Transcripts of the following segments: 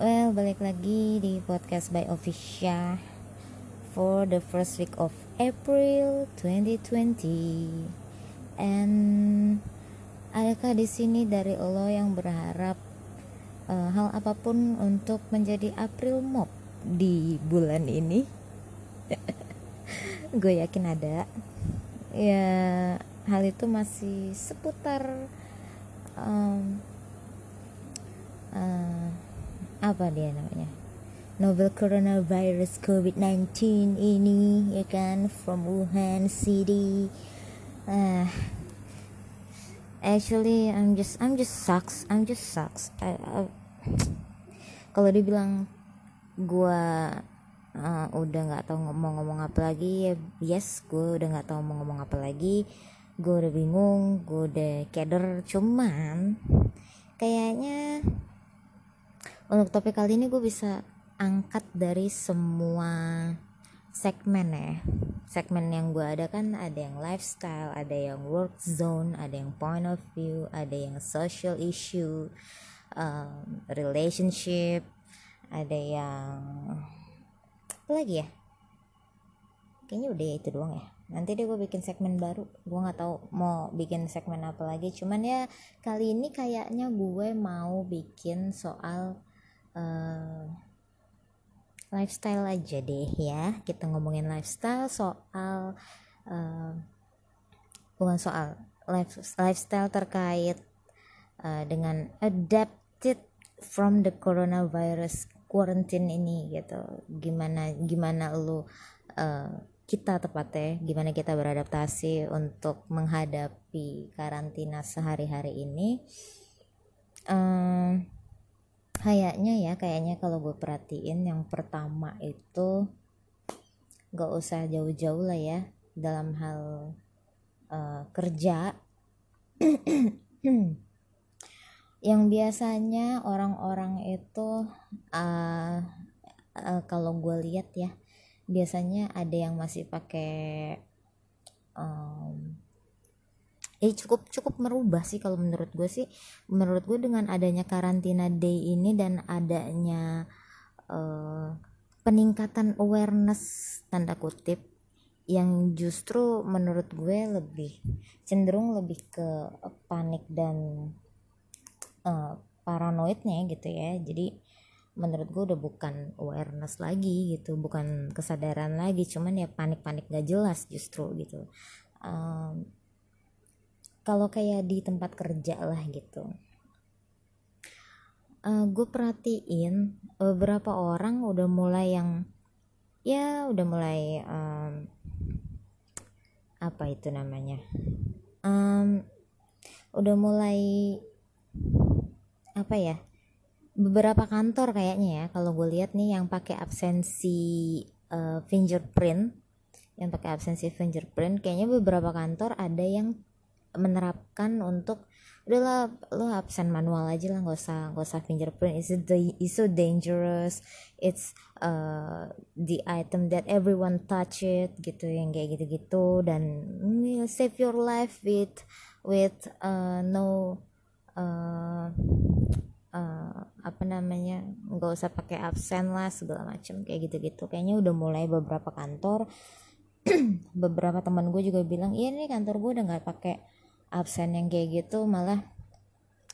well, balik lagi di podcast by Official for the first week of April 2020. And adakah di sini dari lo yang berharap uh, hal apa pun untuk menjadi April Mop di bulan ini? Gue yakin ada. Ya, hal itu masih seputar um, uh, apa dia namanya? Novel coronavirus COVID-19 ini ya kan? From Wuhan City. Uh, actually I'm just I'm just sucks I'm just sucks. Kalau dibilang gua uh, udah nggak tahu ngomong ngomong apa lagi ya yes gue udah nggak tahu mau ngomong apa lagi gue udah bingung gue udah keder cuman kayaknya untuk topik kali ini gue bisa angkat dari semua segmen ya. Segmen yang gue ada kan ada yang lifestyle ada yang work zone ada yang point of view ada yang social issue um, relationship ada yang apa lagi ya kayaknya udah itu doang ya. Nanti deh gue bikin segmen baru. Gue nggak tahu mau bikin segmen apa lagi. Cuman ya kali ini kayaknya gue mau bikin soal uh, lifestyle aja deh ya. Kita ngomongin lifestyle soal uh, bukan soal life, lifestyle terkait uh, dengan adapted from the coronavirus quarantine ini gitu. Gimana gimana lu uh, kita tepatnya gimana kita beradaptasi untuk menghadapi karantina sehari-hari ini um, kayaknya ya kayaknya kalau gue perhatiin yang pertama itu gak usah jauh-jauh lah ya dalam hal uh, kerja. Yang biasanya orang-orang itu uh, uh, kalau gue lihat ya biasanya ada yang masih pakai um, eh cukup cukup merubah sih kalau menurut gue sih. Menurut gue dengan adanya karantina day ini dan adanya uh, peningkatan awareness tanda kutip yang justru menurut gue lebih cenderung lebih ke panik dan uh, paranoidnya gitu ya. Jadi menurut gue udah bukan awareness lagi gitu bukan kesadaran lagi cuman ya panik-panik gak jelas justru gitu. Um, kalau kayak di tempat kerja lah gitu. Uh, gue perhatiin beberapa orang udah mulai yang ya udah mulai um, apa itu namanya um, udah mulai apa ya beberapa kantor kayaknya ya kalau gue lihat nih yang pakai absensi uh, fingerprint yang pakai absensi fingerprint kayaknya beberapa kantor ada yang menerapkan untuk udahlah lo absen manual aja lah nggak usah nggak usah fingerprint. It's the it's so dangerous. It's uh, the item that everyone touch it gitu yang kayak gitu gitu dan mm, save your life with with uh, no uh, uh, apa namanya nggak usah pakai absen lah segala macam kayak gitu-gitu. Kayaknya udah mulai beberapa kantor. Beberapa teman gue juga bilang iya nih kantor gue udah nggak pakai absen yang kayak gitu malah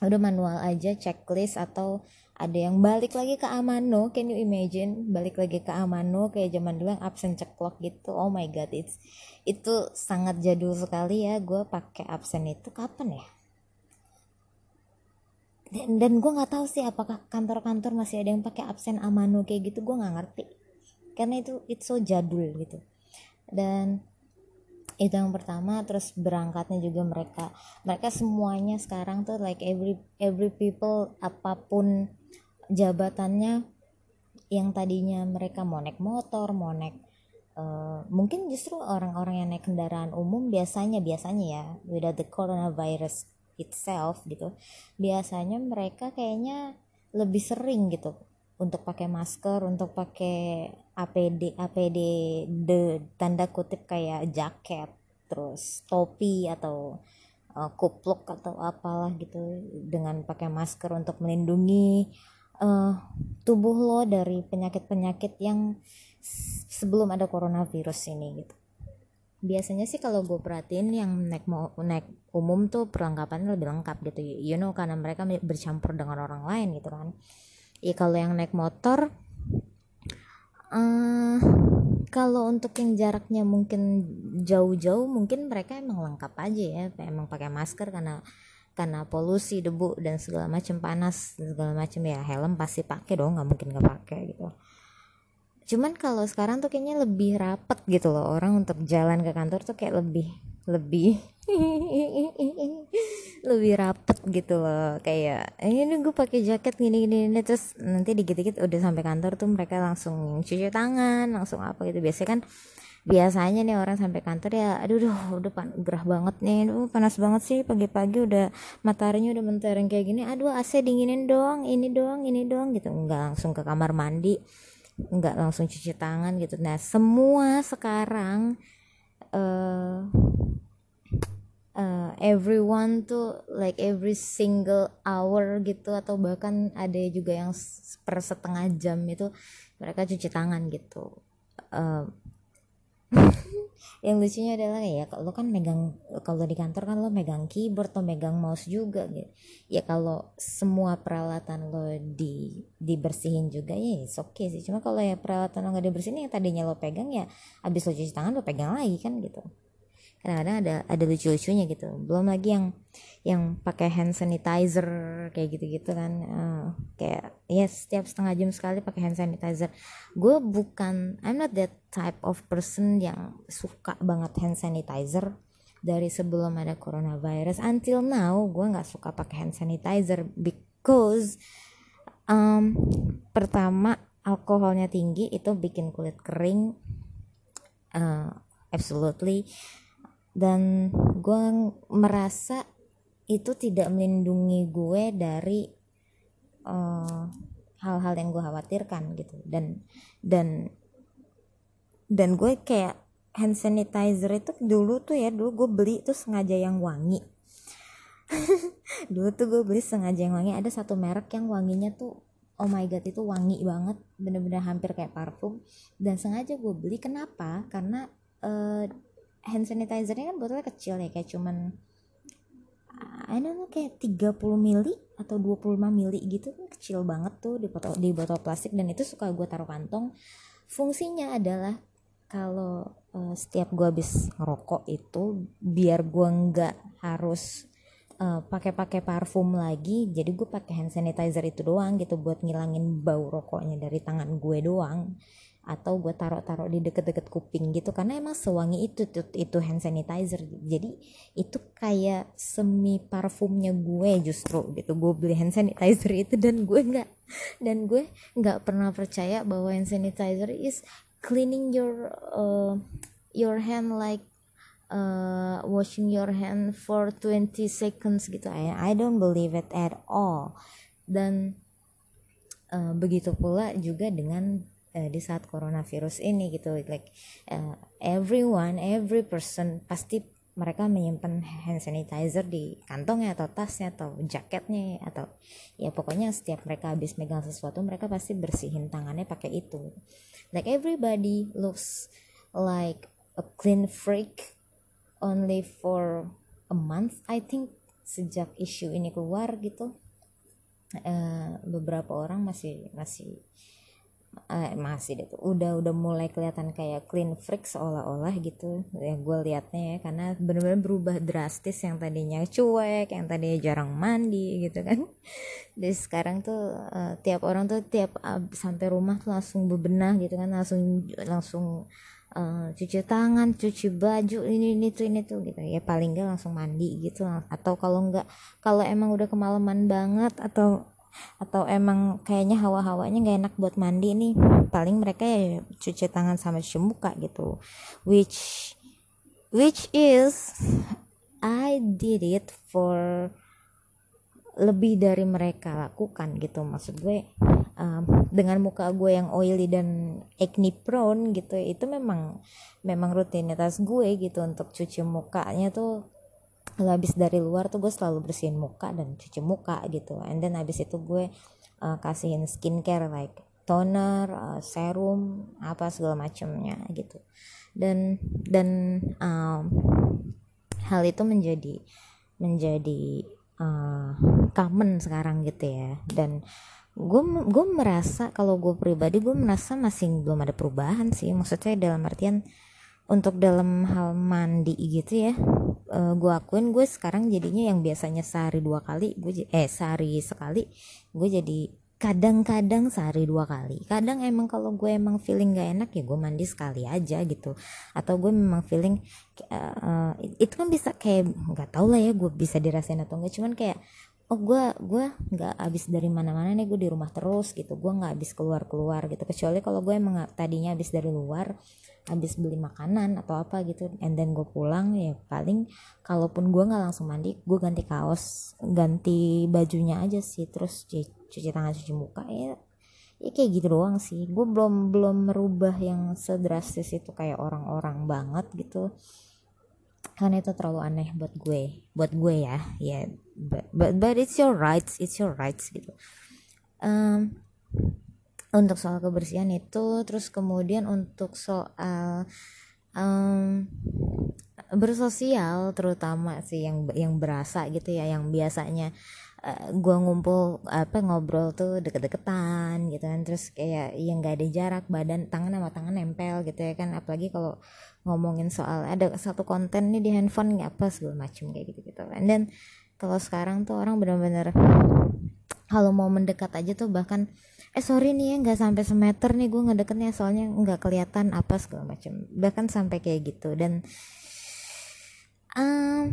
udah manual aja checklist atau ada yang balik lagi ke Amano. Can you imagine? Balik lagi ke Amano kayak zaman dulu yang absen ceklok gitu. Oh my god it's itu sangat jadul sekali ya gue pakai absen itu. Kapan ya dan, dan gue nggak tahu sih apakah kantor-kantor masih ada yang pakai absen amano kayak gitu gue nggak ngerti. Karena itu itu so jadul gitu. Dan itu yang pertama terus berangkatnya juga mereka. Mereka semuanya sekarang tuh like every every people apa pun jabatannya yang tadinya mereka mau naik motor mau naik uh, mungkin justru orang-orang yang naik kendaraan umum biasanya biasanya ya without the coronavirus itself gitu biasanya mereka kayaknya lebih sering gitu untuk pakai masker untuk pakai APD APD de tanda kutip kayak jaket terus topi atau uh, kupluk atau apalah gitu dengan pakai masker untuk melindungi uh, tubuh lo dari penyakit-penyakit yang sebelum ada coronavirus ini gitu biasanya sih kalau gue perhatiin yang naik mau naik umum tuh perlengkapannya lebih lengkap gitu. You know karena mereka bercampur dengan orang lain gitu kan. Ya kalau yang naik motor uh, kalau untuk yang jaraknya mungkin jauh-jauh mungkin mereka emang lengkap aja ya. Emang pakai masker karena karena polusi debu dan segala macam panas segala macam. Ya helm pasti pakai dong nggak mungkin nggak pakai gitu cuman kalau sekarang tuh kayaknya lebih rapet gitu loh orang untuk jalan ke kantor tuh kayak lebih lebih lebih rapet gitu loh. Kayak eh, ini gue pakai jaket gini gini, gini. Terus nanti dikit-dikit udah sampai kantor tuh mereka langsung cuci tangan langsung apa gitu. Biasanya kan biasanya nih orang sampai kantor ya aduh duh, udah pan gerah banget nih aduh panas banget sih pagi-pagi udah mataharinya udah mentereng kayak gini. Aduh AC dinginin doang ini doang ini doang gitu. Nggak langsung ke kamar mandi nggak langsung cuci tangan gitu. Nah semua sekarang uh, uh, everyone tuh like every single hour gitu atau bahkan ada juga yang per setengah jam itu mereka cuci tangan gitu. Uh, yang lucunya adalah ya kalau kan megang kalau di kantor kan lo megang keyboard atau megang mouse juga gitu. Ya kalau semua peralatan lo di dibersihin juga ya oke okay sih. Cuma kalau ya peralatan lo nggak dibersihin yang tadinya lo pegang ya abis lo cuci tangan lo pegang lagi kan gitu kadang-kadang ada ada lucu-lucunya gitu. Belum lagi yang yang pakai hand sanitizer kayak gitu-gitu kan. Uh, kayak ya yes, setiap setengah jam sekali pakai hand sanitizer. Gue bukan I'm not that type of person yang suka banget hand sanitizer dari sebelum ada coronavirus. Until now gue nggak suka pakai hand sanitizer because um, pertama alkoholnya tinggi itu bikin kulit kering uh, absolutely dan gue merasa itu tidak melindungi gue dari eh, hal-hal yang gue khawatirkan gitu. Dan dan dan gue kayak hand sanitizer itu dulu tuh ya dulu gue beli itu sengaja yang wangi. Dulu tuh gue beli sengaja yang wangi. Ada satu merek yang wanginya tuh oh my god itu wangi banget. Bener-bener hampir kayak parfum. Dan sengaja gue beli. Kenapa? Karena uh, hand sanitizernya kan botolnya kecil ya kayak cuman I don't know kayak 30 mili atau 25 mili gitu kan kecil banget tuh di botol di botol plastik dan itu suka gue taruh kantong. Fungsinya adalah kalau uh, setiap gue habis ngerokok itu biar gue nggak harus uh, pakai-pakai parfum lagi jadi gue pakai hand sanitizer itu doang gitu buat ngilangin bau rokoknya dari tangan gue doang atau gue taruh-taruh di deket-deket kuping gitu karena emang sewangi itu itu, itu hand sanitizer. Jadi itu kayak semi parfumnya gue justru gitu. Gue beli hand sanitizer itu dan gue nggak dan gue nggak pernah percaya bahwa hand sanitizer is cleaning your uh, your hand like uh, washing your hand for 20 seconds gitu. I I don't believe it at all. Dan uh, begitu pula juga dengan uh, di saat coronavirus ini gitu like uh, everyone every person pasti mereka menyimpan hand sanitizer di kantongnya atau tasnya atau jaketnya atau ya pokoknya setiap mereka habis megang sesuatu mereka pasti bersihin tangannya pakai itu. Like everybody looks like a clean freak only for a month. I think sejak isu ini keluar gitu uh, beberapa orang masih masih eh, masih deh udah udah mulai kelihatan kayak clean freak seolah-olah gitu. Ya gue liatnya ya karena bener-bener berubah drastis. Yang tadinya cuek yang tadinya jarang mandi gitu kan. Jadi sekarang tuh uh, tiap orang tuh tiap uh, sampai rumah tuh langsung bebenah gitu kan. Langsung langsung uh, cuci tangan cuci baju ini ini tuh ini tuh gitu. Ya paling gak langsung mandi gitu. Atau kalau nggak kalau emang udah kemalaman banget atau atau emang kayaknya hawa-hawanya nggak enak buat mandi nih. Paling mereka ya cuci tangan sama cuci muka gitu. Which which is I did it for lebih dari mereka lakukan gitu. Maksud gue um, dengan muka gue yang oily dan acne prone gitu itu memang memang rutinitas gue gitu untuk cuci mukanya tuh habis dari luar tuh gue selalu bersihin muka dan cuci muka gitu. And then habis itu gue uh, kasihin skincare like toner uh, serum apa segala macamnya gitu. Dan dan um, hal itu menjadi menjadi uh, common sekarang gitu ya. Dan gue gue merasa kalau gue pribadi gue merasa masih belum ada perubahan sih. Maksudnya dalam artian untuk dalam hal mandi gitu ya uh, gue akuin gue sekarang jadinya yang biasanya sehari dua kali gue eh sehari sekali gue jadi kadang-kadang sehari dua kali. Kadang emang kalau gue emang feeling gak enak ya gue mandi sekali aja gitu. Atau gue memang feeling uh, itu kan bisa kayak nggak tau lah ya gue bisa dirasain atau enggak cuman kayak oh gue gue nggak habis dari mana-mana nih gue di rumah terus gitu gue nggak habis keluar keluar gitu. Kecuali kalau gue emang tadinya habis dari luar habis beli makanan atau apa gitu and then gue pulang ya paling kalaupun gue nggak langsung mandi gue ganti kaos ganti bajunya aja sih terus cuci tangan cuci muka ya ya kayak gitu doang sih. Gue belum belum merubah yang sedrastis itu kayak orang-orang banget gitu. Karena itu terlalu aneh buat gue buat gue ya ya yeah, but, but but it's your rights it's your rights gitu. Um, untuk soal kebersihan itu terus kemudian untuk soal um, bersosial terutama sih yang yang berasa gitu ya yang biasanya uh, gua ngumpul apa ngobrol tuh deket-deketan gitu kan. Terus kayak yang nggak ada jarak badan tangan sama tangan nempel gitu ya kan. Apalagi kalau ngomongin soal ada satu konten nih di handphone nggak? Apa segala macem kayak gitu gitu and then kalau sekarang tuh orang benar-benar kalau mau mendekat aja tuh bahkan eh sorry nih ya nggak sampai semeter nih gue ngedeketnya soalnya nggak kelihatan apa segala macam bahkan sampai kayak gitu. Dan um,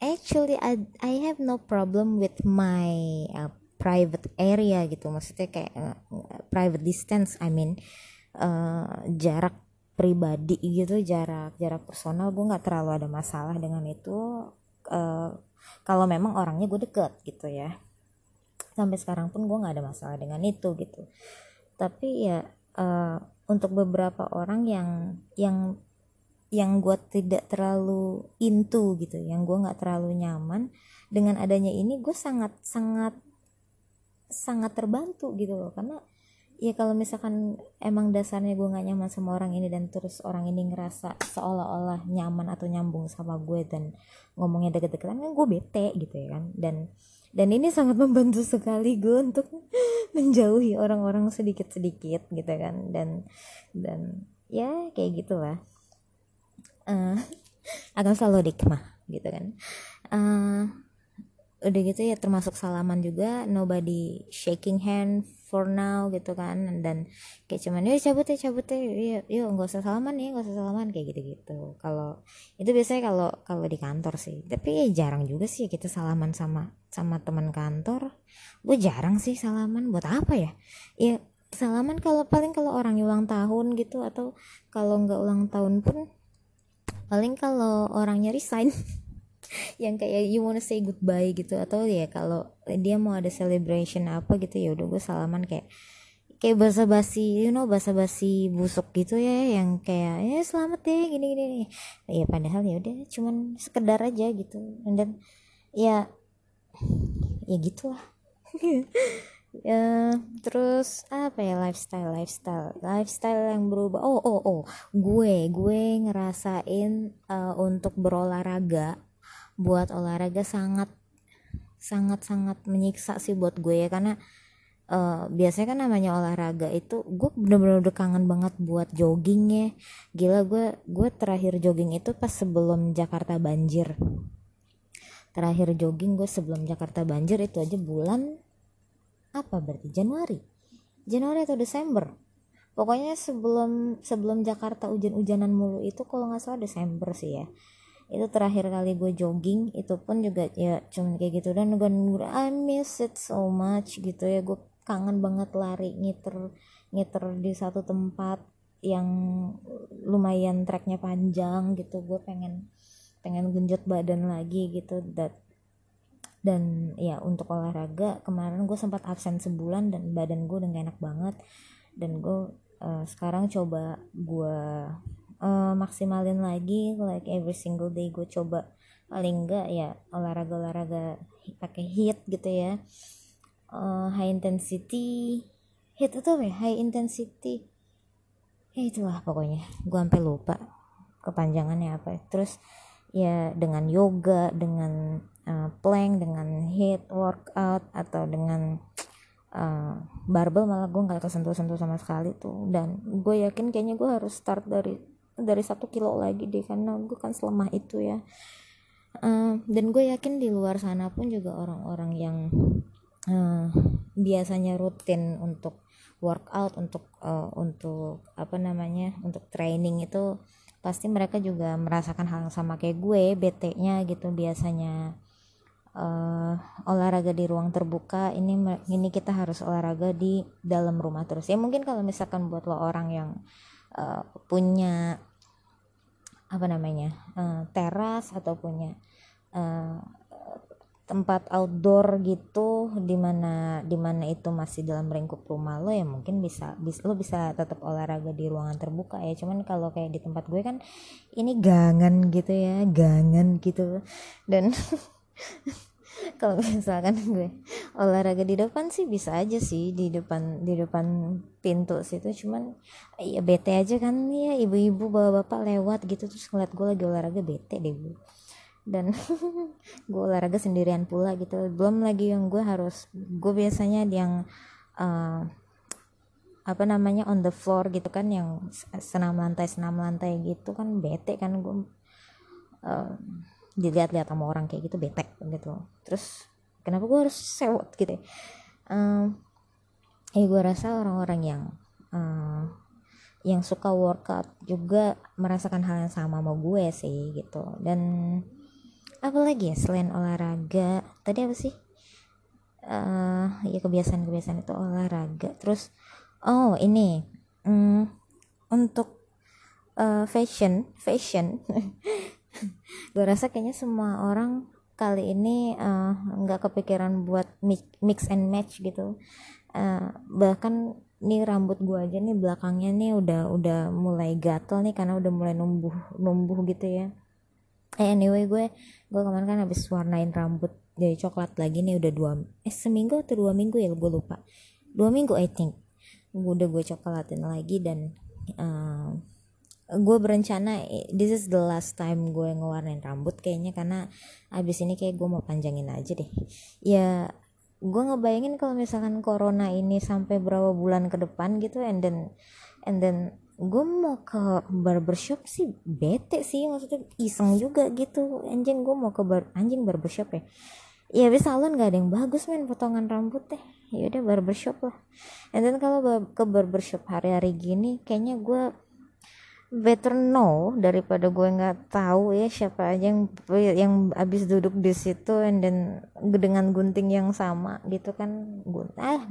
actually I I have no problem with my uh, private area gitu. Maksudnya kayak uh, private distance I mean uh, jarak pribadi gitu jarak jarak personal. Gue nggak terlalu ada masalah dengan itu. Uh, kalau memang orangnya gue deket gitu ya sampai sekarang pun gue nggak ada masalah dengan itu gitu. Tapi ya uh, untuk beberapa orang yang yang yang gue tidak terlalu into gitu yang gue nggak terlalu nyaman dengan adanya ini gue sangat sangat sangat terbantu gitu loh. Karena ya kalau misalkan emang dasarnya gue nggak nyaman sama orang ini dan terus orang ini ngerasa seolah-olah nyaman atau nyambung sama gue dan ngomongnya deket-deketan kan gue bete gitu ya kan. Dan dan ini sangat membantu sekali gue untuk menjauhi orang-orang sedikit-sedikit gitu kan. Dan dan ya kayak gitulah. Uh, akan selalu dikmah gitu kan. Uh, udah gitu ya termasuk salaman juga. Nobody shaking hand for now gitu kan. Dan kayak cuman ya cabut ya cabut ya yuk, yuk nggak usah salaman ya nggak usah salaman kayak gitu gitu kalau itu biasanya kalau kalau di kantor sih. Tapi ya jarang juga sih kita salaman sama sama teman kantor. Gue jarang sih salaman. Buat apa ya? Ya salaman kalau paling kalau orang ulang tahun gitu atau kalau nggak ulang tahun pun paling kalau orangnya resign yang kayak you wanna say goodbye gitu. Atau ya kalau dia mau ada celebration apa gitu ya udah gue salaman kayak kayak basa basi you know basa basi busuk gitu ya yang kayak ya selamat deh gini gini ya padahal ya udah cuman sekedar aja gitu. Dan ya ya gitulah. Ya terus apa ya lifestyle lifestyle lifestyle yang berubah. Oh oh oh gue gue ngerasain uh, untuk berolahraga buat olahraga sangat sangat sangat menyiksa sih buat gue ya. Karena uh, biasanya kan namanya olahraga itu gue bener-bener udah kangen banget buat jogging ya. Gila gue gue terakhir jogging itu pas sebelum Jakarta banjir. Terakhir jogging gue sebelum Jakarta banjir itu aja bulan apa berarti? Januari. Januari atau Desember. Pokoknya sebelum sebelum Jakarta hujan-hujanan mulu itu kalau nggak salah Desember sih ya itu terakhir kali gue jogging itu pun juga ya cuman kayak gitu. Dan gue I miss it so much gitu ya. Gue kangen banget lari ngiter ngiter di satu tempat yang lumayan treknya panjang gitu. Gue pengen pengen genjot badan lagi gitu. That dan ya untuk olahraga kemarin gue sempat absen sebulan dan badan gue udah gak enak banget. Dan gue uh, sekarang coba gue uh, maksimalin lagi like every single day gue coba. Paling enggak ya olahraga olahraga pakai hit gitu ya. Uh, high intensity hit itu apa ya? High intensity. Ya itulah pokoknya. Gue sampai lupa kepanjangannya apa. Terus ya dengan yoga dengan uh, plank dengan hit workout atau dengan uh, barbel malah gue nggak kesentuh-sentuh sama sekali tuh. Dan gue yakin kayaknya gue harus start dari dari satu kilo lagi deh karena gue kan selemah itu ya. Uh, dan gue yakin di luar sana pun juga orang-orang yang uh, biasanya rutin untuk workout untuk uh, untuk apa namanya untuk training itu pasti mereka juga merasakan hal yang sama kayak gue bete nya gitu biasanya. Uh, olahraga di ruang terbuka ini ini kita harus olahraga di dalam rumah terus. Ya mungkin kalau misalkan buat lo orang yang uh, punya apa namanya uh, teras atau punya uh, tempat outdoor gitu di mana di mana itu masih dalam lingkup rumah lo ya mungkin bisa, bisa lo bisa tetap olahraga di ruangan terbuka ya. Cuman kalau kayak di tempat gue kan ini gangan gitu ya gangan gitu. Dan kalau misalkan gue olahraga di depan sih bisa aja sih di depan di depan pintu situ. Cuman ya bete aja kan ya ibu-ibu bawa bapak lewat gitu terus ngeliat gue lagi olahraga bete deh gue. Dan gue olahraga sendirian pula gitu. Belum lagi yang gue harus gue biasanya yang uh, apa namanya on the floor gitu kan yang senam lantai senam lantai gitu kan bete kan gue. Uh, dilihat-lihat sama orang kayak gitu bete gitu. Terus kenapa gue harus sewot gitu ya? Uh, eh gue rasa orang-orang yang uh, yang suka workout juga merasakan hal yang sama sama gue sih gitu. Dan apa lagi ya selain olahraga tadi apa sih? Uh, ya kebiasaan-kebiasaan itu olahraga. Terus oh ini um, untuk uh, fashion fashion gue rasa kayaknya semua orang kali ini eh, nggak uh, kepikiran buat mix, and match gitu. Uh, bahkan nih rambut gue aja nih belakangnya nih udah udah mulai gatel nih karena udah mulai numbuh numbuh gitu ya. Eh anyway gue gue kemarin kan habis warnain rambut dari coklat lagi nih udah dua eh seminggu atau dua minggu ya gue lupa. Dua minggu I think. Gue udah gue coklatin lagi dan uh, gue berencana this is the last time gue ngewarnain rambut kayaknya karena abis ini kayak gue mau panjangin aja deh. Ya gue ngebayangin kalau misalkan corona ini sampai berapa bulan ke depan gitu and then and then gue mau ke barbershop sih bete sih maksudnya iseng juga gitu. Anjing gue mau ke bar anjing barbershop ya? Ya bisa salon gak ada yang bagus men potongan rambut teh. Ya udah barbershop lah. And then kalau ke barbershop hari-hari gini kayaknya gue better know daripada gue nggak tahu ya siapa aja yang yang abis duduk di situ and then dengan gunting yang sama gitu kan gue ah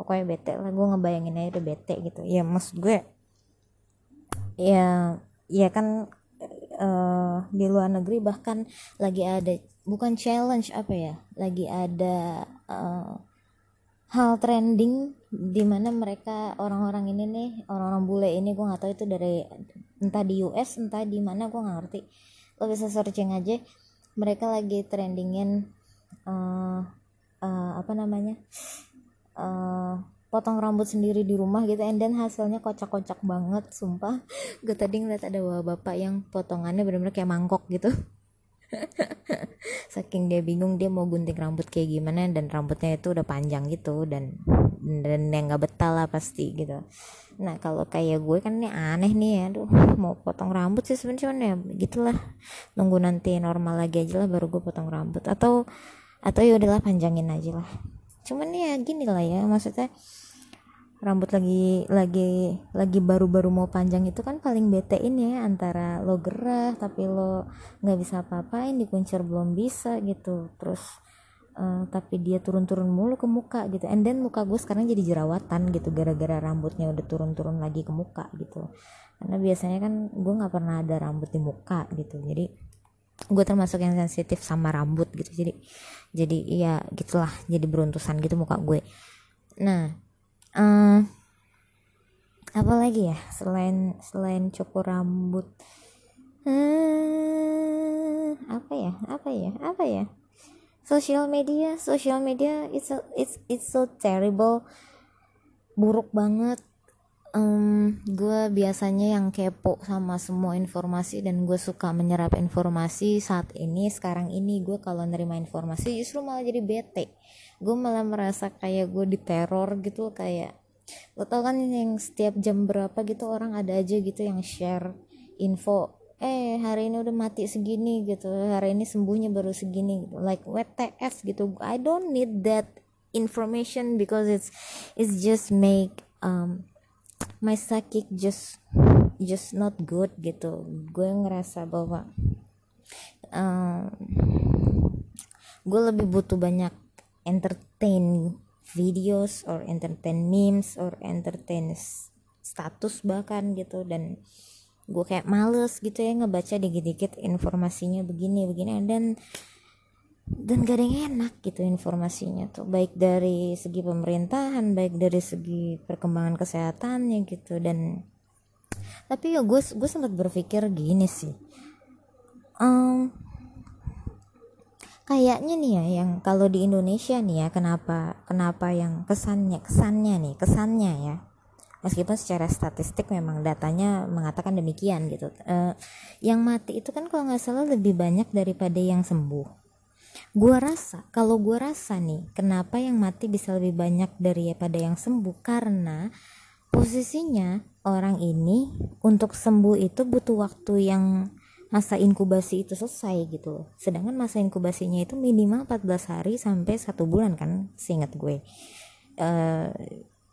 pokoknya bete lah gue ngebayangin aja udah bete gitu. Ya maksud gue ya ya kan uh, di luar negeri bahkan lagi ada bukan challenge apa ya lagi ada uh, hal trending di mana mereka orang-orang ini nih orang-orang bule ini gue nggak tahu itu dari entah di US entah di mana gue nggak ngerti. Lo bisa searching aja. Mereka lagi trendingin uh, uh, apa namanya uh, potong rambut sendiri di rumah gitu. And then hasilnya kocak-kocak banget sumpah. Gue tadi ngeliat ada bapak yang potongannya bener-bener kayak mangkok gitu saking dia bingung dia mau gunting rambut kayak gimana dan rambutnya itu udah panjang gitu dan dan yang nggak betah lah pasti gitu. Nah kalau kayak gue kan ini aneh nih ya aduh mau potong rambut sih sebenarnya ya gitulah. Nunggu nanti normal lagi aja lah baru gue potong rambut. Atau atau ya udahlah panjangin aja lah. Cuman ya gini lah ya maksudnya rambut lagi lagi lagi baru-baru mau panjang itu kan paling betein ya antara lo gerah tapi lo nggak bisa apa-apain dikuncir belum bisa gitu. Terus uh, tapi dia turun-turun mulu ke muka gitu. And then muka gue sekarang jadi jerawatan gitu gara-gara rambutnya udah turun-turun lagi ke muka gitu. Karena biasanya kan gue nggak pernah ada rambut di muka gitu. Jadi gue termasuk yang sensitif sama rambut gitu. Jadi jadi iya gitulah jadi beruntusan gitu muka gue. Nah uh, apa lagi ya? Selain selain cukur rambut. Uh, apa ya? Apa ya? Apa ya? Social media social media it's a, it's it's so terrible. Buruk banget. Um, gue biasanya yang kepo sama semua informasi dan gue suka menyerap informasi saat ini sekarang ini. Gue kalau nerima informasi justru malah jadi bete gue malah merasa kayak gue diteror gitu kayak lo tau kan yang setiap jam berapa gitu orang ada aja gitu yang share info eh hari ini udah mati segini gitu hari ini sembuhnya baru segini gitu. like WTF gitu I don't need that information because it's it's just make um, my psychic just just not good gitu gue ngerasa bahwa um, gue lebih butuh banyak entertain videos or entertain memes or entertain status bahkan gitu. Dan gue kayak males gitu ya ngebaca dikit-dikit informasinya begini begini. Dan dan gak ada yang enak gitu informasinya tuh. Baik dari segi pemerintahan baik dari segi perkembangan kesehatannya gitu. Dan tapi ya gue gue sempat berpikir gini sih. Um, kayaknya nih ya yang kalau di Indonesia nih ya kenapa kenapa yang kesannya kesannya nih kesannya ya. Meskipun secara statistik memang datanya mengatakan demikian gitu. Uh, yang mati itu kan kalau nggak salah lebih banyak daripada yang sembuh. Gua rasa kalau gua rasa nih kenapa yang mati bisa lebih banyak daripada yang sembuh? Karena posisinya orang ini untuk sembuh itu butuh waktu yang masa inkubasi itu selesai gitu loh. Sedangkan masa inkubasinya itu minimal 14 hari sampai satu bulan kan seingat gue. Uh,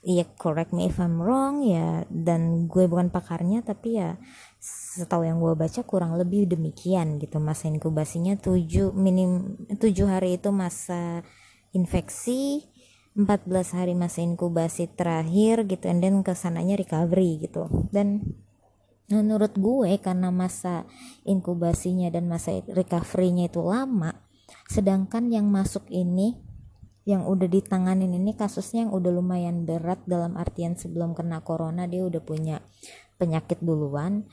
ya correct me if I'm wrong ya dan gue bukan pakarnya tapi ya setahu yang gue baca kurang lebih demikian gitu. Masa inkubasinya 7 minim 7 hari itu masa infeksi 14 hari masa inkubasi terakhir gitu and then ke sananya recovery gitu. Dan menurut gue karena masa inkubasinya dan masa recovery-nya itu lama sedangkan yang masuk ini yang udah ditanganin ini kasusnya yang udah lumayan berat dalam artian sebelum kena corona dia udah punya penyakit duluan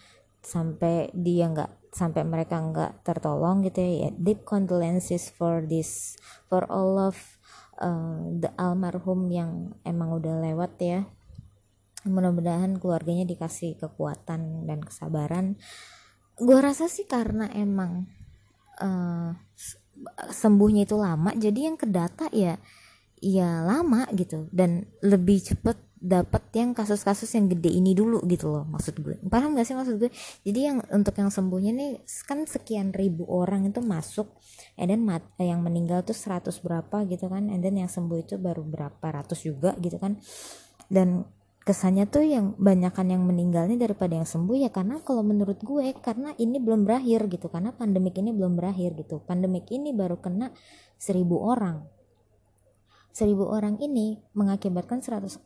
sampai dia nggak sampai mereka nggak tertolong gitu ya, ya deep condolences for this for all of uh, the almarhum yang emang udah lewat ya mudah-mudahan keluarganya dikasih kekuatan dan kesabaran. Gue rasa sih karena emang uh, sembuhnya itu lama jadi yang kedata ya ya lama gitu. Dan lebih cepet dapat yang kasus-kasus yang gede ini dulu gitu loh maksud gue. Paham gak sih maksud gue? Jadi yang untuk yang sembuhnya nih kan sekian ribu orang itu masuk and then mat, yang meninggal tuh 100 berapa gitu kan and then yang sembuh itu baru berapa ratus juga gitu kan. Dan kesannya tuh yang banyakan yang meninggalnya daripada yang sembuh ya karena kalau menurut gue karena ini belum berakhir gitu karena pandemik ini belum berakhir gitu. Pandemik ini baru kena seribu orang. Seribu orang ini mengakibatkan seratus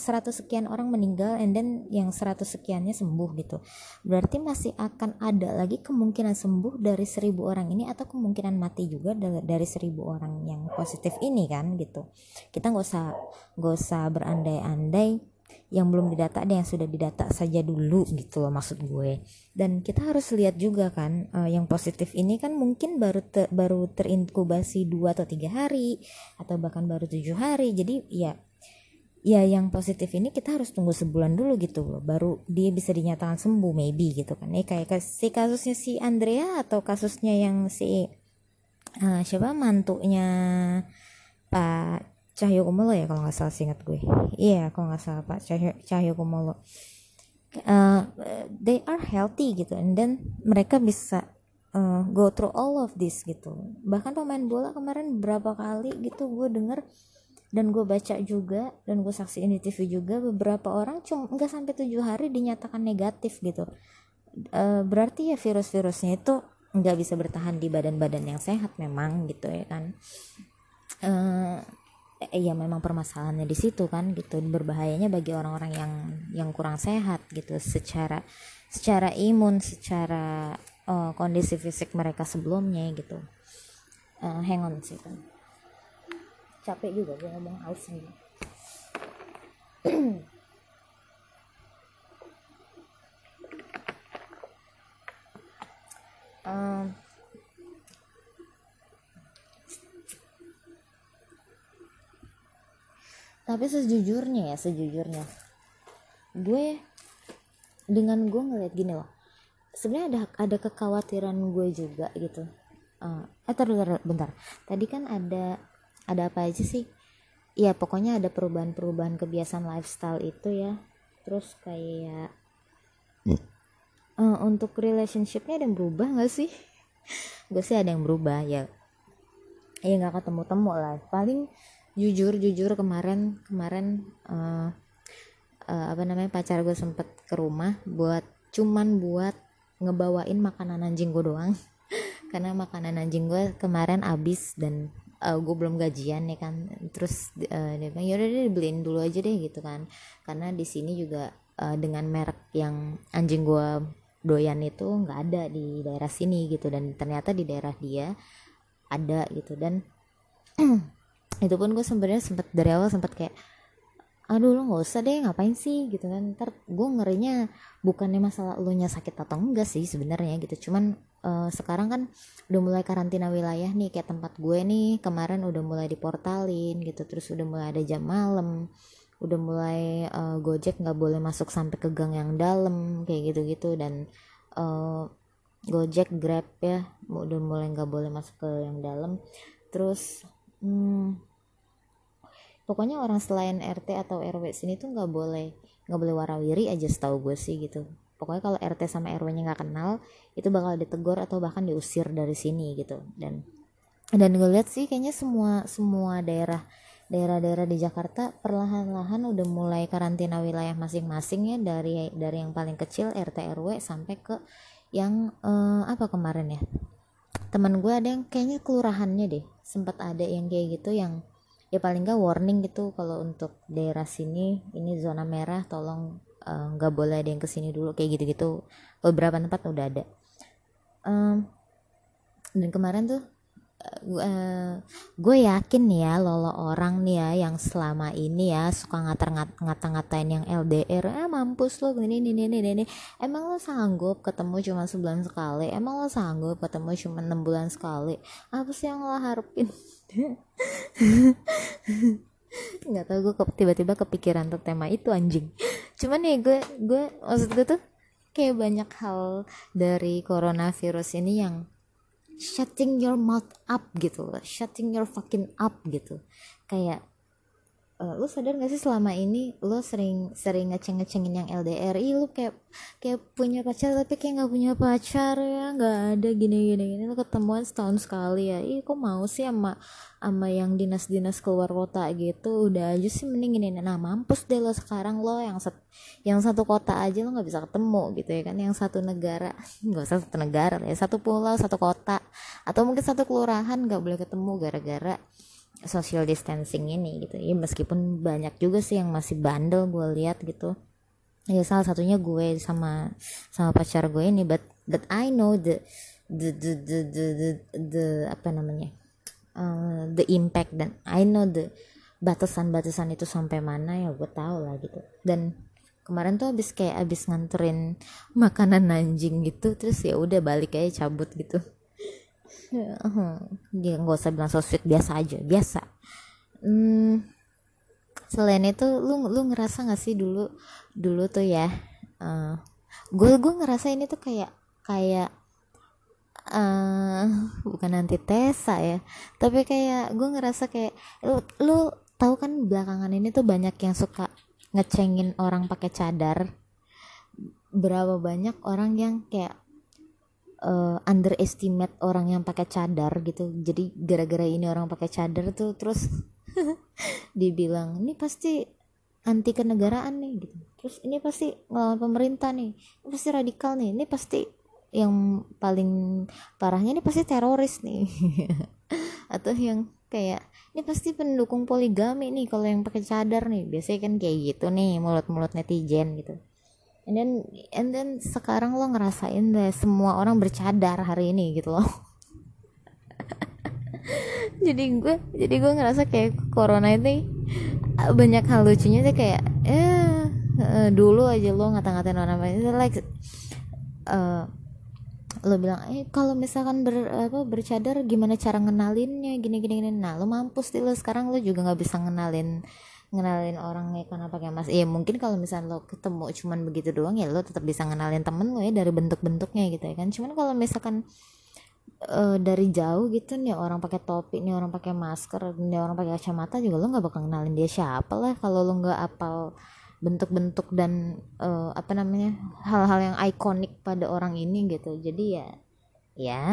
seratus sekian orang meninggal and then yang seratus sekiannya sembuh gitu. Berarti masih akan ada lagi kemungkinan sembuh dari seribu orang ini atau kemungkinan mati juga dari seribu orang yang positif ini kan gitu. Kita nggak usah nggak usah berandai-andai yang belum didata ada yang sudah didata saja dulu gitu loh maksud gue. Dan kita harus lihat juga kan uh, yang positif ini kan mungkin baru te, baru terinkubasi dua atau tiga hari atau bahkan baru tujuh hari. Jadi ya ya yang positif ini kita harus tunggu sebulan dulu gitu loh baru dia bisa dinyatakan sembuh maybe gitu kan. Eh kayak si kasusnya si Andrea atau kasusnya yang si uh, siapa mantunya Pak Cahyo Kumolo ya kalau nggak salah singkat gue. Iya yeah, kalau nggak salah Pak. Cahyo, Cahyo Kumolo uh, they are healthy gitu and then mereka bisa uh, go through all of this gitu. Bahkan pemain bola kemarin berapa kali gitu gue denger dan gue baca juga dan gue saksiin di TV juga beberapa orang cuma nggak sampai tujuh hari dinyatakan negatif gitu. Uh, berarti ya virus-virusnya itu nggak bisa bertahan di badan-badan yang sehat memang gitu ya kan eh, ya memang permasalahannya di situ kan gitu. Berbahayanya bagi orang-orang yang yang kurang sehat gitu. Secara secara imun secara uh, kondisi fisik mereka sebelumnya gitu. Uh, hang on sih kan capek juga gue ngomong aus nih. Um, tapi sejujurnya ya sejujurnya. Gue dengan gue ngeliat gini loh. Sebenarnya ada ada kekhawatiran gue juga gitu. Uh, eh bentar, bentar. Tadi kan ada ada apa aja sih? Ya pokoknya ada perubahan-perubahan kebiasaan lifestyle itu ya. Terus kayak uh, untuk relationshipnya ada yang berubah gak sih? Gue sih ada yang berubah ya. Ya nggak ketemu temu lah. Paling jujur jujur kemarin kemarin uh, uh, apa namanya pacar gue sempet ke rumah buat cuman buat ngebawain makanan anjing gue doang. Karena makanan anjing gue kemarin abis dan uh, gue belum gajian nih kan. Terus uh, dia bilang yaudah deh dibeliin dulu aja deh gitu kan. Karena di sini juga uh, dengan merek yang anjing gue doyan itu nggak ada di daerah sini gitu. Dan ternyata di daerah dia ada gitu. Dan itu pun gue sebenarnya sempat dari awal sempat kayak aduh lo nggak usah deh ngapain sih? Gitu kan. Ntar gue ngerinya bukannya masalah lo nya sakit atau enggak sih sebenarnya gitu. Cuman uh, sekarang kan udah mulai karantina wilayah nih kayak tempat gue nih kemarin udah mulai diportalin gitu. Terus udah mulai ada jam malam udah mulai uh, gojek nggak boleh masuk sampai ke gang yang dalam kayak gitu gitu dan uh, gojek grab ya udah mulai nggak boleh masuk ke yang dalam. Terus hmm, pokoknya orang selain RT atau RW sini tuh nggak boleh nggak boleh warawiri aja setahu gue sih gitu. Pokoknya kalau RT sama RW nya nggak kenal itu bakal ditegur atau bahkan diusir dari sini gitu. Dan dan gue lihat sih kayaknya semua semua daerah daerah-daerah di Jakarta perlahan-lahan udah mulai karantina wilayah masing-masing ya dari dari yang paling kecil RT RW sampai ke yang eh, apa kemarin ya? Teman gue ada yang kayaknya kelurahannya deh sempat ada yang kayak gitu yang ya paling nggak warning gitu kalau untuk daerah sini ini zona merah tolong eh, nggak uh, boleh ada yang ke sini dulu kayak gitu-gitu. Beberapa tempat udah ada. Um, dan kemarin tuh uh, gue yakin nih ya lolo orang nih ya yang selama ini ya suka ngata-ngatain yang LDR eh mampus lo ini ini ini ini emang lo sanggup ketemu cuma sebulan sekali? Emang lo sanggup ketemu cuma enam bulan sekali? Apa sih yang lo harapin nggak tahu gue tiba-tiba kepikiran tuh tema itu anjing. Cuman nih gue gue maksud gue tuh kayak banyak hal dari coronavirus ini yang shutting your mouth up gitu shutting your fucking up gitu. Kayak uh, lu sadar gak sih selama ini lu sering sering ngeceng ngecengin yang LDR ih lu kayak kayak punya pacar tapi kayak nggak punya pacar ya nggak ada gini gini gini lu ketemuan setahun sekali ya. Ih kok mau sih sama sama yang dinas-dinas keluar kota gitu? Udah aja sih mending ini nah mampus deh lo sekarang lo yang set, yang satu kota aja lo nggak bisa ketemu gitu ya kan? Yang satu negara nggak usah satu negara ya. Satu pulau satu kota. Atau mungkin satu kelurahan nggak boleh ketemu gara-gara social distancing ini gitu. Ya meskipun banyak juga sih yang masih bandel gue lihat gitu. Ya salah satunya gue sama sama pacar gue ini but but I know the the the the the, the, the apa namanya uh, the impact dan I know the batasan-batasan itu sampai mana ya gue tahu lah gitu. Dan kemarin tuh abis kayak abis nganterin makanan anjing gitu terus ya udah balik aja cabut gitu dia nggak usah bilang so sweet biasa aja biasa. Hmm, selain itu lu lu ngerasa gak sih dulu dulu tuh ya uh, gue gue ngerasa ini tuh kayak kayak uh, bukan antitesa ya tapi kayak gue ngerasa kayak lu lu tahu kan belakangan ini tuh banyak yang suka ngecengin orang pakai cadar. Berapa banyak orang yang kayak uh, underestimate orang yang pakai cadar gitu. Jadi gara-gara ini orang pakai cadar tuh terus dibilang ini pasti anti kenegaraan nih gitu. Terus ini pasti ngelawan pemerintah nih ini pasti radikal nih ini pasti yang paling parahnya ini pasti teroris nih. Atau yang kayak ini pasti pendukung poligami nih kalau yang pakai cadar nih. Biasanya kan kayak gitu nih mulut-mulut netizen gitu and then and then sekarang lo ngerasain deh semua orang bercadar hari ini gitu loh. Jadi gue jadi gue ngerasa kayak corona ini eh, banyak hal lucunya sih kayak eh uh, dulu aja lo ngata-ngatain orang lain like uh, lo bilang eh kalau misalkan ber, apa bercadar gimana cara ngenalinnya? Gini gini gini. Nah lo mampus sih lo sekarang lo juga nggak bisa ngenalin ngenalin orangnya karena pakai masker ya mungkin kalau misalnya lo ketemu cuman begitu doang ya lo tetap bisa ngenalin temen lo ya dari bentuk-bentuknya gitu ya kan. Cuman kalau misalkan uh, dari jauh gitu nih orang pakai topi nih orang pakai masker nih orang pakai kacamata juga lo nggak bakal ngenalin dia siapa lah. Kalau lo nggak apal bentuk-bentuk dan uh, apa namanya hal-hal yang ikonik pada orang ini gitu. Jadi ya ya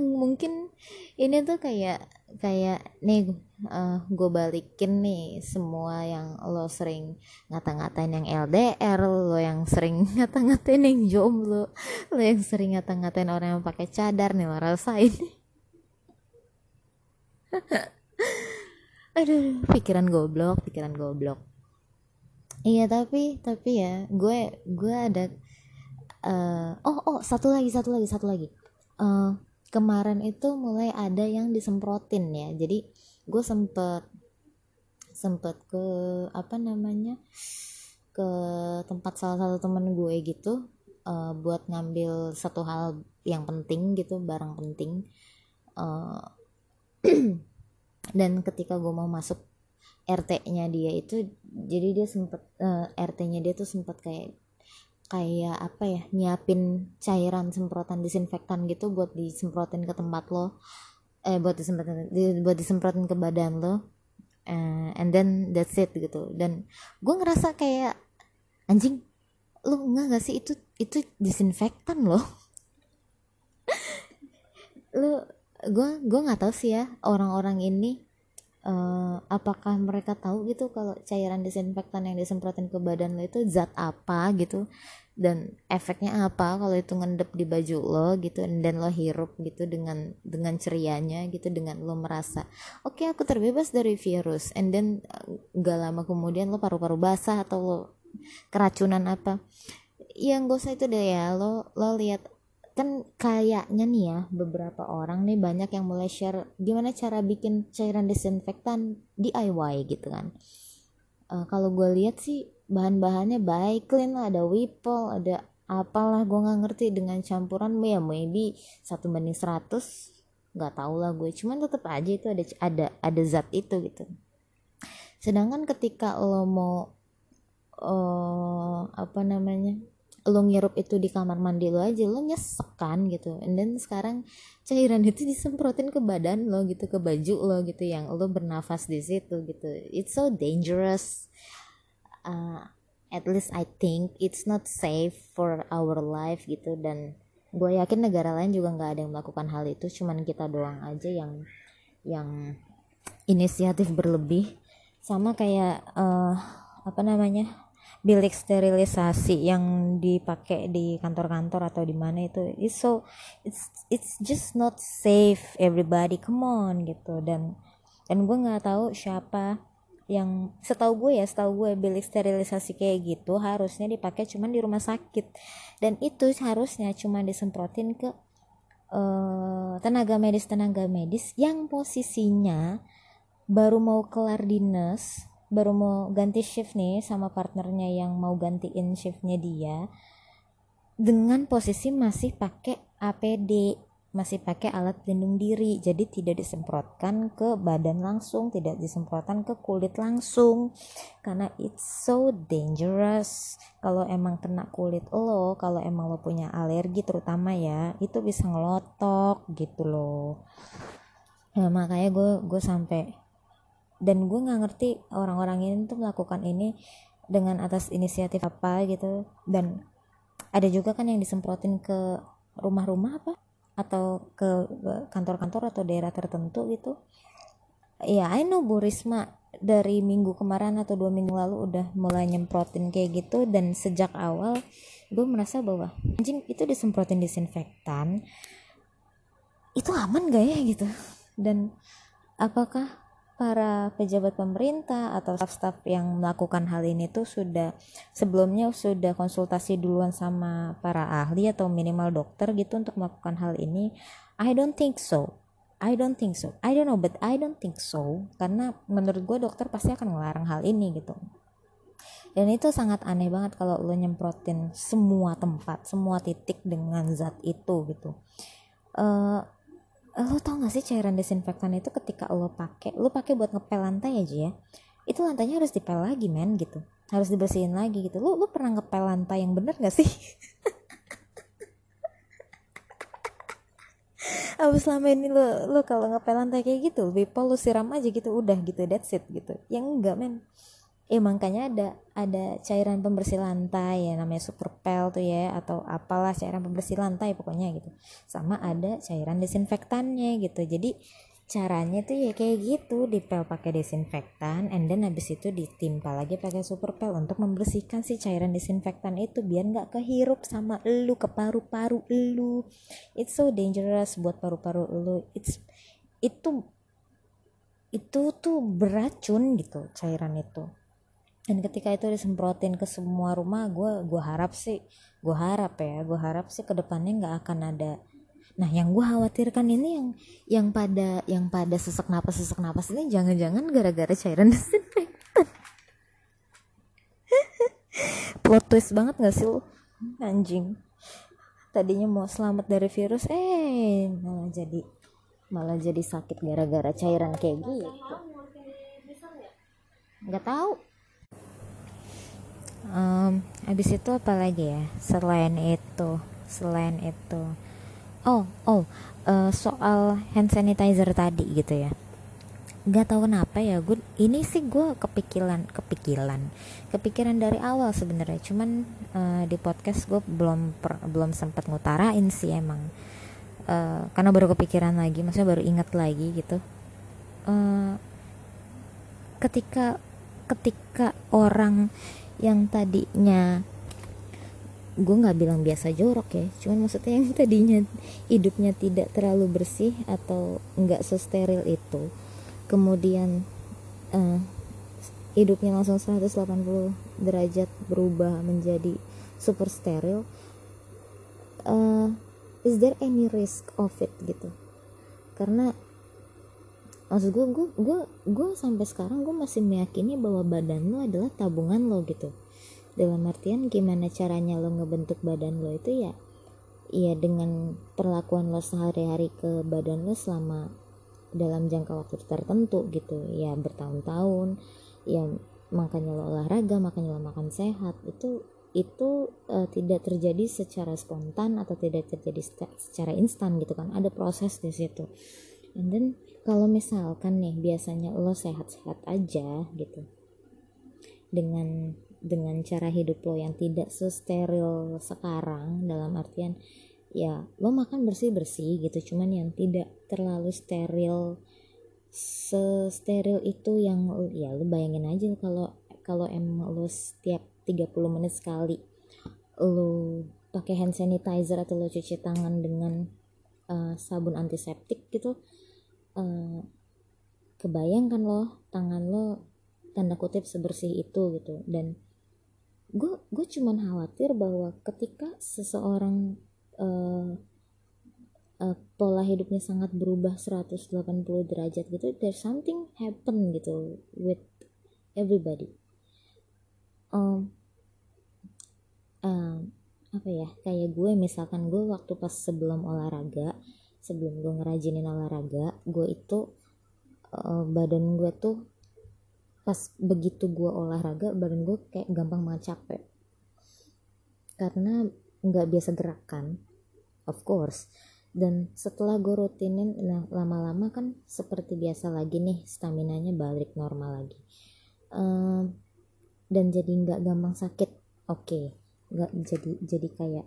mungkin ini tuh kayak kayak nih uh, eh, gue balikin nih semua yang lo sering ngata-ngatain yang LDR lo yang sering ngata-ngatain yang jomblo lo yang sering ngata-ngatain orang yang pakai cadar nih lo rasain. Aduh pikiran goblok pikiran goblok. Iya tapi tapi ya gue gue ada uh, oh oh satu lagi satu lagi satu lagi. Uh, kemarin itu mulai ada yang disemprotin ya. Jadi gue sempet sempet ke apa namanya ke tempat salah satu temen gue gitu uh, buat ngambil satu hal yang penting gitu barang penting. Uh, dan ketika gue mau masuk RT-nya dia itu jadi dia sempet uh, RT-nya dia tuh sempet kayak kayak apa ya nyiapin cairan semprotan disinfektan gitu buat disemprotin ke tempat lo. Eh buat disemprotin di, buat disemprotin ke badan lo. Uh, and then that's it gitu. Dan gue ngerasa kayak anjing lo nggak gak sih? Itu itu disinfektan lo. Lo gue gue nggak tahu sih ya orang-orang ini uh, apakah mereka tahu gitu kalau cairan disinfektan yang disemprotin ke badan lo itu zat apa gitu? Dan efeknya apa kalau itu ngendep di baju lo gitu dan lo hirup gitu dengan dengan cerianya gitu dengan lo merasa oke okay, aku terbebas dari virus. And then uh, gak lama kemudian lo paru-paru basah atau lo keracunan apa. Yang gak usah itu deh ya lo lo lihat kan kayaknya nih ya beberapa orang nih banyak yang mulai share gimana cara bikin cairan disinfektan DIY gitu kan. Uh, kalau gue lihat sih bahan-bahannya baik clean lah ada Whipple ada apalah gue nggak ngerti dengan campuran ya maybe satu banding seratus nggak tau lah gue cuman tetap aja itu ada ada ada zat itu gitu. Sedangkan ketika lo mau uh, apa namanya lo ngirup itu di kamar mandi lo aja lo nyesek kan gitu. And then sekarang cairan itu disemprotin ke badan lo gitu ke baju lo gitu yang lo bernafas di situ gitu. It's so dangerous. Uh, at least I think it's not safe for our life gitu. Dan gue yakin negara lain juga nggak ada yang melakukan hal itu cuman kita doang aja yang yang inisiatif berlebih. Sama kayak uh, apa namanya bilik sterilisasi yang dipakai di kantor-kantor atau di mana itu it's so it's it's just not safe everybody come on gitu. Dan dan gue nggak tahu siapa yang setahu gue ya setahu gue bilik sterilisasi kayak gitu harusnya dipakai cuman di rumah sakit. Dan itu harusnya cuma disemprotin ke uh, tenaga medis tenaga medis yang posisinya baru mau kelar dinas baru mau ganti shift nih sama partnernya yang mau gantiin shiftnya dia. Dengan posisi masih pakai APD masih pakai alat pelindung diri. Jadi tidak disemprotkan ke badan langsung tidak disemprotkan ke kulit langsung. Karena it's so dangerous. Kalau emang kena kulit lo kalau emang lo punya alergi terutama ya itu bisa ngelotok gitu loh. Ya, makanya gue gue sampai dan gue nggak ngerti orang-orang ini tuh melakukan ini dengan atas inisiatif apa gitu. Dan ada juga kan yang disemprotin ke rumah-rumah apa? Atau ke kantor-kantor atau daerah tertentu gitu. Ya I know Bu Risma dari minggu kemarin atau dua minggu lalu udah mulai nyemprotin kayak gitu. Dan sejak awal gue merasa bahwa anjing itu disemprotin disinfektan itu aman gak ya gitu? Dan apakah para pejabat pemerintah atau staf-staf yang melakukan hal ini tuh sudah sebelumnya sudah konsultasi duluan sama para ahli atau minimal dokter gitu untuk melakukan hal ini. I don't think so. I don't think so. I don't know but I don't think so. Karena menurut gue dokter pasti akan melarang hal ini gitu. Dan itu sangat aneh banget kalau lo nyemprotin semua tempat semua titik dengan zat itu gitu. Uh, lo tau gak sih cairan desinfektan itu ketika lo pakai lo pakai buat ngepel lantai aja ya? Itu lantainya harus dipel lagi men gitu. Harus dibersihin lagi gitu. Lu lu pernah ngepel lantai yang bener gak sih? Apa selama ini lu lu kalau ngepel lantai kayak gitu lebih lu siram aja gitu udah gitu that's it gitu. Yang enggak men eh makanya ada ada cairan pembersih lantai ya namanya super pel tuh ya atau apalah cairan pembersih lantai pokoknya gitu. Sama ada cairan desinfektannya gitu. Jadi caranya tuh ya kayak gitu. Dipel pakai desinfektan and then habis itu ditimpa lagi pakai super pel untuk membersihkan si cairan desinfektan itu biar nggak kehirup sama elu ke paru-paru elu. It's so dangerous buat paru-paru elu. It's itu itu tuh beracun gitu cairan itu dan ketika itu disemprotin ke semua rumah gue gue harap sih gue harap ya gue harap sih ke depannya nggak akan ada Nah, yang gue khawatirkan ini yang yang pada yang pada sesak napas sesak napas ini jangan-jangan gara-gara cairan desinfektan. Plot twist banget gak sih lo? Anjing. Tadinya mau selamat dari virus, eh malah jadi malah jadi sakit gara-gara cairan kayak gitu. Gak tahu. Um, abis itu apa lagi ya? Selain itu, selain itu. Oh oh uh, soal hand sanitizer tadi gitu ya. Nggak tahu kenapa ya gue ini sih gue kepikiran kepikiran kepikiran dari awal sebenarnya. Cuman uh, di podcast gue belum per, belum sempat ngutarain sih emang. Uh, karena baru kepikiran lagi maksudnya baru ingat lagi gitu. Uh, ketika ketika orang yang tadinya gue nggak bilang biasa jorok ya cuman maksudnya yang tadinya hidupnya tidak terlalu bersih atau nggak sesteril itu kemudian uh, hidupnya langsung 180 derajat berubah menjadi super steril uh, is there any risk of it gitu? Karena maksud gue gue gue gue sampai sekarang gue masih meyakini bahwa badan lo adalah tabungan lo gitu. Dalam artian gimana caranya lo ngebentuk badan lo itu ya ya dengan perlakuan lo sehari-hari ke badan lo selama dalam jangka waktu tertentu gitu. Ya bertahun-tahun ya makanya lo olahraga makanya lo makan sehat itu itu uh, tidak terjadi secara spontan atau tidak terjadi secara instan gitu kan. Ada proses di situ. And then kalau misalkan nih biasanya lo sehat-sehat aja gitu dengan dengan cara hidup lo yang tidak sesteril sekarang dalam artian ya lo makan bersih bersih gitu cuman yang tidak terlalu steril sesteril itu yang ya lo bayangin aja kalau kalau emang lo setiap 30 menit sekali lo pakai hand sanitizer atau lo cuci tangan dengan uh, sabun antiseptik gitu uh, kebayangkan lo tangan lo tanda kutip sebersih itu gitu. Dan gue gue cuman khawatir bahwa ketika seseorang uh, uh, pola hidupnya sangat berubah 180 derajat gitu there's something happen gitu with everybody. Um, uh, apa ya kayak gue misalkan gue waktu pas sebelum olahraga sebelum gue ngerajinin olahraga gue itu uh, badan gue tuh pas begitu gue olahraga badan gue kayak gampang banget capek. Karena nggak biasa gerakan of course. Dan setelah gue rutinin nah lama-lama kan seperti biasa lagi nih stamina nya balik normal lagi. Um, dan jadi nggak gampang sakit oke. Okay. nggak jadi jadi kayak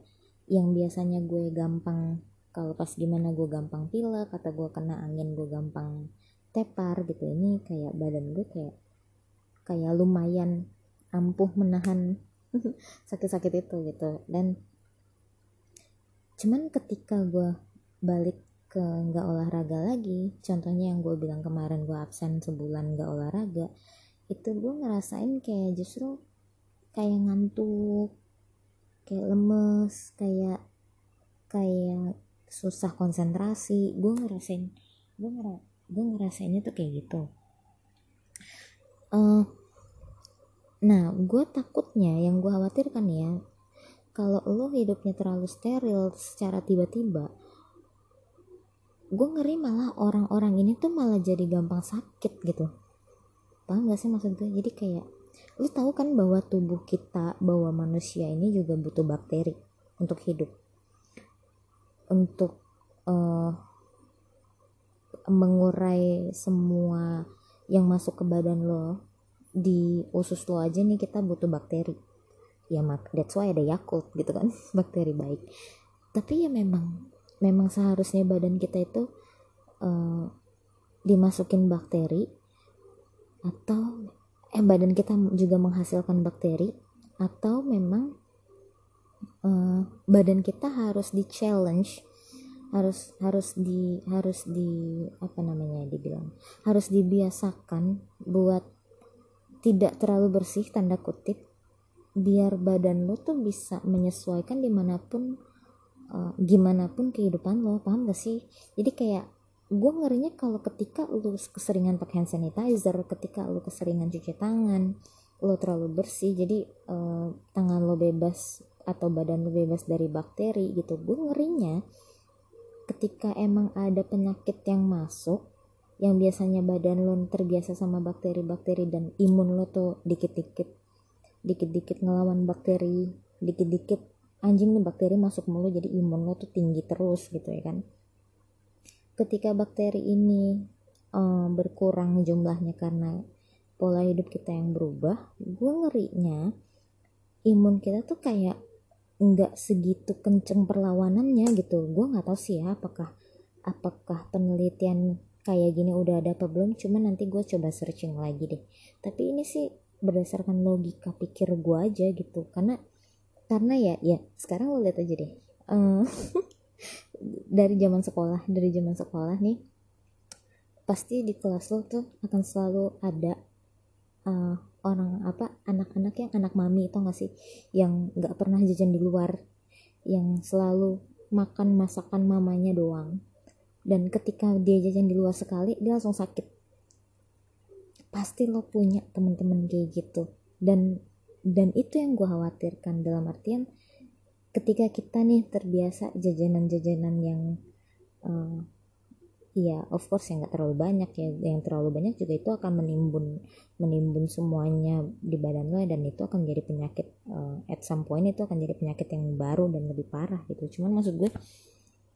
yang biasanya gue gampang kalau pas gimana gue gampang pilek atau gue kena angin gue gampang tepar gitu ini kayak badan gue kayak kayak lumayan ampuh menahan sakit-sakit itu gitu. Dan cuman ketika gue balik ke nggak olahraga lagi contohnya yang gue bilang kemarin gue absen sebulan nggak olahraga itu gue ngerasain kayak justru kayak ngantuk kayak lemes kayak kayak susah konsentrasi. Gue ngerasain gue ngera gue ngerasainnya tuh kayak gitu. Uh, nah gue takutnya yang gue khawatirkan ya kalau lo hidupnya terlalu steril secara tiba-tiba gue ngeri malah orang-orang ini tuh malah jadi gampang sakit gitu. Paham gak sih maksud gue jadi kayak lu tahu kan bahwa tubuh kita bahwa manusia ini juga butuh bakteri untuk hidup untuk uh, mengurai semua yang masuk ke badan lo di usus lo aja nih kita butuh bakteri. Ya mak that's why ada Yakult gitu kan bakteri baik. Tapi ya memang memang seharusnya badan kita itu uh, dimasukin bakteri atau eh badan kita juga menghasilkan bakteri atau memang uh, badan kita harus di challenge harus harus di harus di apa namanya dibilang harus dibiasakan buat tidak terlalu bersih tanda kutip biar badan lo tuh bisa menyesuaikan di mana pun uh, gimana pun kehidupan lo paham gak sih? Jadi kayak gue ngerinya kalau ketika lo keseringan pakai hand sanitizer ketika lo keseringan cuci tangan lo terlalu bersih jadi uh, tangan lo bebas atau badan lo bebas dari bakteri gitu gue ngerinya ketika emang ada penyakit yang masuk yang biasanya badan lo terbiasa sama bakteri-bakteri dan imun lo tuh dikit-dikit dikit-dikit ngelawan bakteri dikit-dikit anjing nih bakteri masuk mulu jadi imun lo tuh tinggi terus gitu ya kan. Ketika bakteri ini um, berkurang jumlahnya karena pola hidup kita yang berubah gue ngerinya imun kita tuh kayak nggak segitu kenceng perlawanannya gitu. Gue nggak tahu sih ya apakah apakah penelitian kayak gini udah ada apa belum. Cuman nanti gue coba searching lagi deh. Tapi ini sih berdasarkan logika pikir gue aja gitu. Karena karena ya ya sekarang lo lihat aja deh. Uh, dari zaman sekolah dari zaman sekolah nih pasti di kelas lo tuh akan selalu ada uh, orang apa anak-anak yang anak mami itu nggak sih? Yang nggak pernah jajan di luar. Yang selalu makan masakan mamanya doang. Dan ketika dia jajan di luar sekali dia langsung sakit. Pasti lo punya temen-temen kayak gitu. Dan dan itu yang gue khawatirkan. Dalam artian ketika kita nih terbiasa jajanan-jajanan yang uh, Iya, of course yang nggak terlalu banyak ya. Yang terlalu banyak juga itu akan menimbun menimbun semuanya di badan lo dan itu akan jadi penyakit uh, at some point itu akan jadi penyakit yang baru dan lebih parah gitu. Cuman maksud gue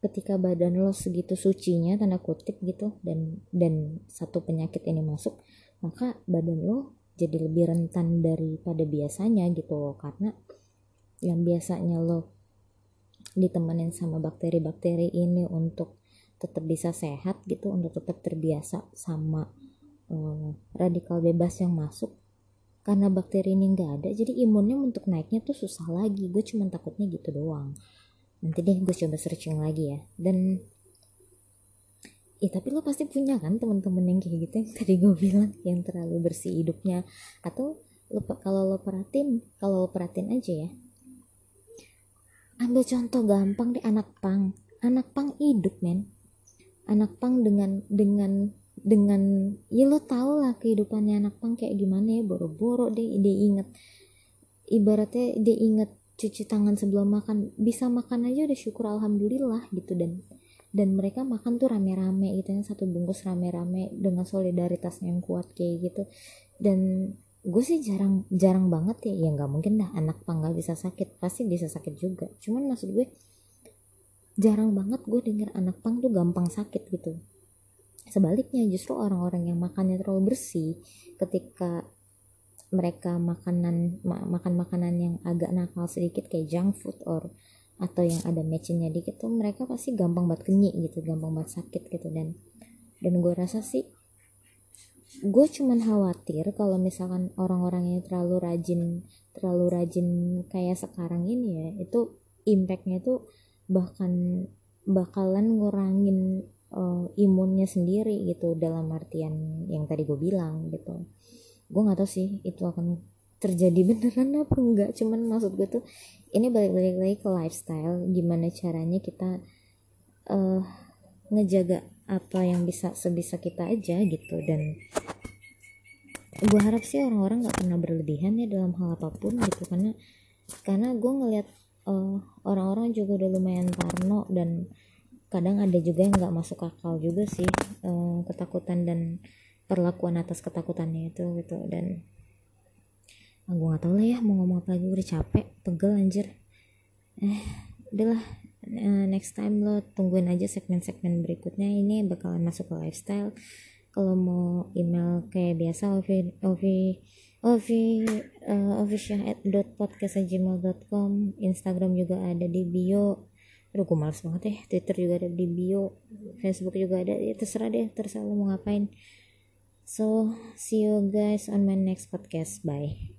ketika badan lo segitu sucinya tanda kutip gitu dan dan satu penyakit ini masuk, maka badan lo jadi lebih rentan daripada biasanya gitu karena yang biasanya lo ditemenin sama bakteri-bakteri ini untuk tetap bisa sehat gitu untuk tetap terbiasa sama uh, radikal bebas yang masuk. Karena bakteri ini nggak ada jadi imunnya untuk naiknya tuh susah lagi. Gue cuma takutnya gitu doang. Nanti deh gue coba searching lagi ya. Dan ya tapi lo pasti punya kan temen-temen yang kayak gitu yang tadi gue bilang yang terlalu bersih hidupnya. Atau lo kalau lo perhatiin kalau lo perhatiin aja ya. Ambil contoh gampang deh anak pang. Anak pang hidup men anak pang dengan dengan dengan ya lo tau lah kehidupannya anak pang kayak gimana ya boro-boro deh dia inget. Ibaratnya dia inget cuci tangan sebelum makan bisa makan aja udah syukur alhamdulillah gitu. Dan dan mereka makan tuh rame-rame gitu yang satu bungkus rame-rame dengan solidaritasnya yang kuat kayak gitu. Dan gue sih jarang jarang banget ya ya nggak mungkin dah anak pang nggak bisa sakit pasti bisa sakit juga. Cuman maksud gue jarang banget gue denger anak pang tuh gampang sakit gitu. Sebaliknya justru orang-orang yang makannya terlalu bersih ketika mereka makanan ma makan makanan yang agak nakal sedikit kayak junk food or atau yang ada mecinnya dikit tuh mereka pasti gampang banget kenyik gitu gampang banget sakit gitu. Dan dan gue rasa sih gue cuman khawatir kalau misalkan orang-orang yang terlalu rajin terlalu rajin kayak sekarang ini ya itu impactnya tuh bahkan bakalan ngurangin uh, imunnya sendiri gitu dalam artian yang tadi gue bilang gitu. Gue nggak tahu sih itu akan terjadi beneran apa enggak cuman maksud gue tuh ini balik-balik lagi ke lifestyle gimana caranya kita uh, ngejaga apa yang bisa sebisa kita aja gitu. Dan gue harap sih orang-orang nggak pernah berlebihan ya dalam hal apa pun gitu karena karena gue ngeliat eh, orang-orang juga udah lumayan parno dan kadang ada juga yang nggak masuk akal juga sih uh, ketakutan dan perlakuan atas ketakutannya itu gitu. Dan ah, gue gak tau lah ya mau ngomong apa lagi udah capek pegel anjir. Eh udahlah uh, next time lo tungguin aja segmen-segmen berikutnya ini bakalan masuk ke lifestyle. Kalau mau email kayak biasa ovi ovi ovi uh, Instagram juga ada di bio. Aduh gue males banget ya Twitter juga ada di bio Facebook juga ada. Ya terserah deh terserah lo mau ngapain. So see you guys on my next podcast. Bye